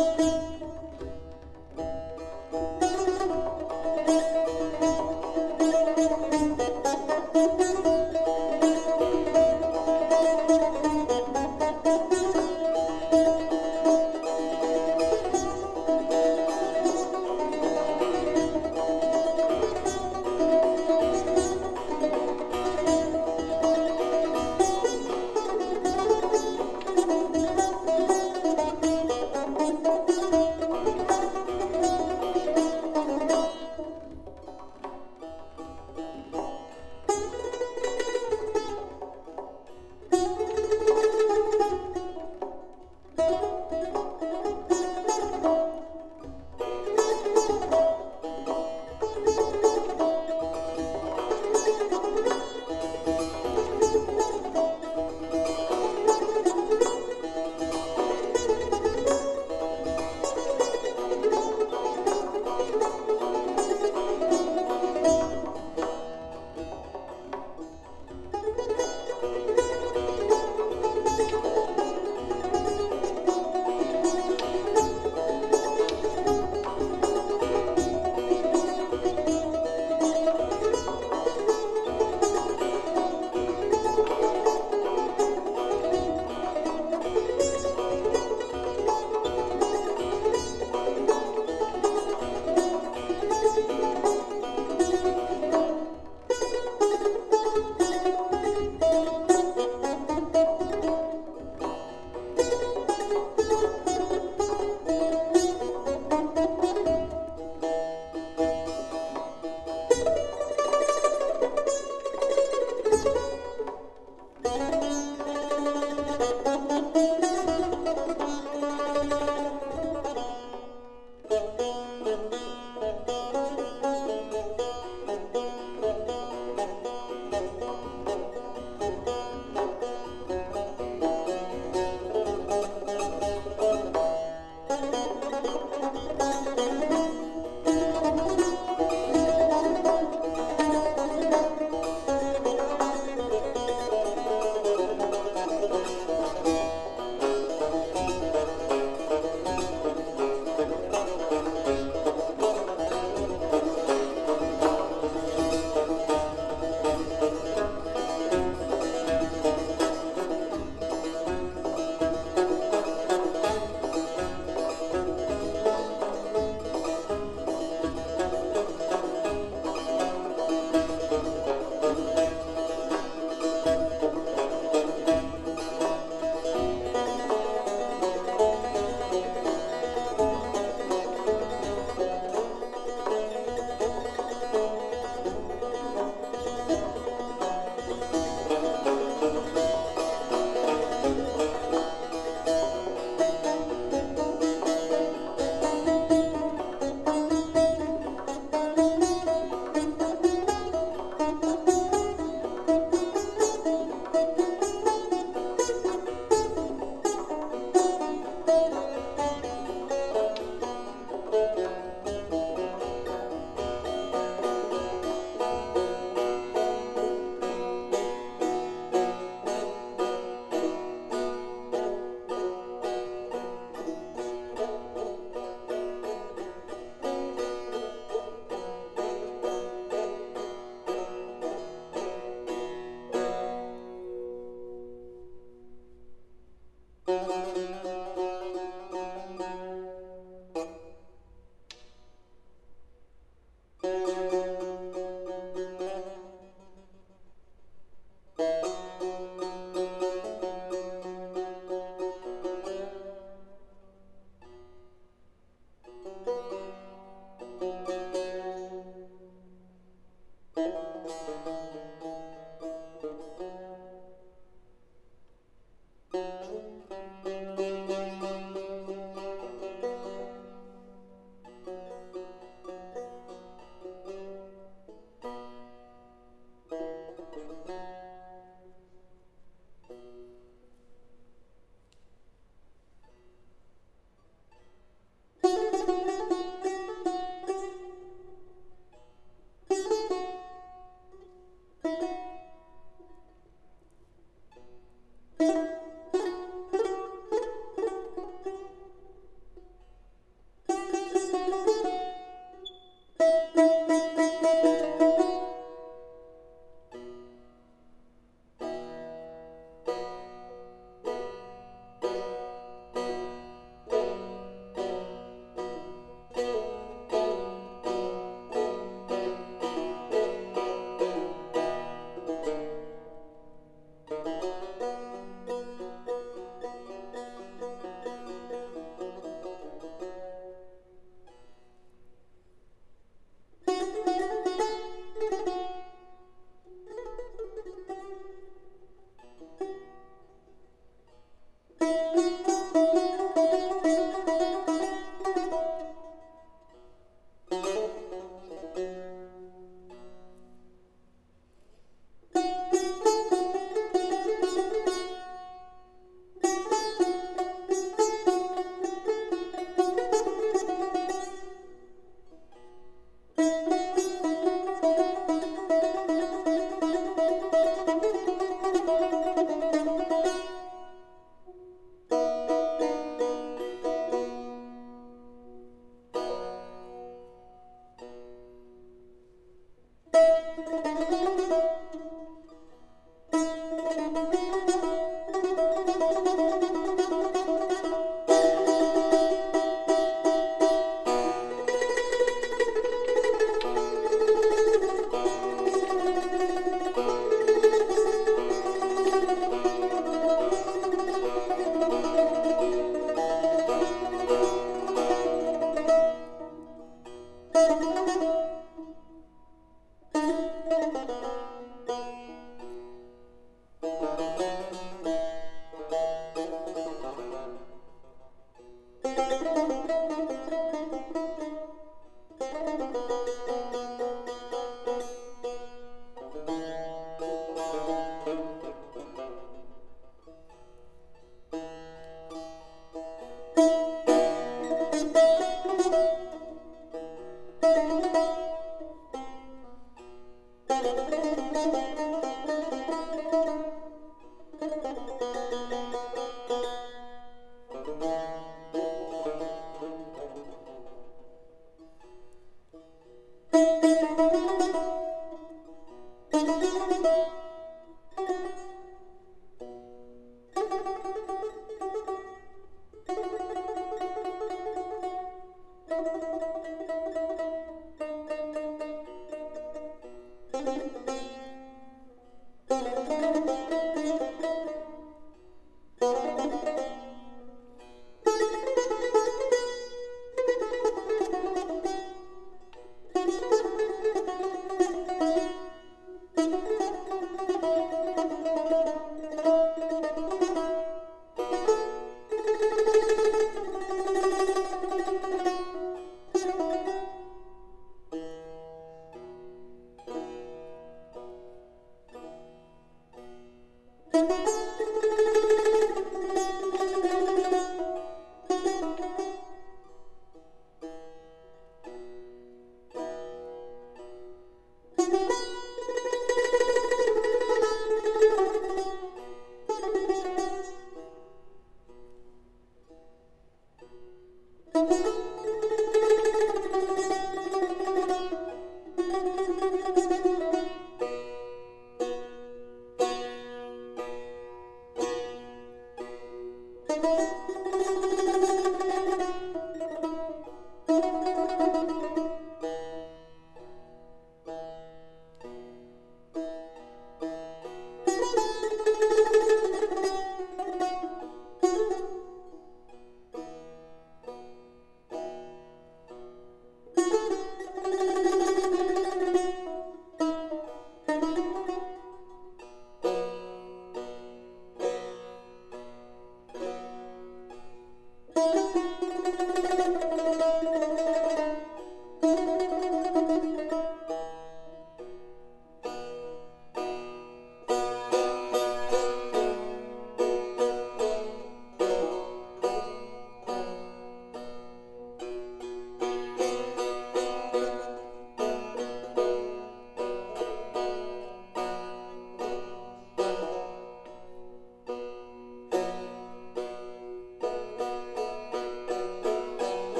Thank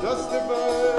Thank you.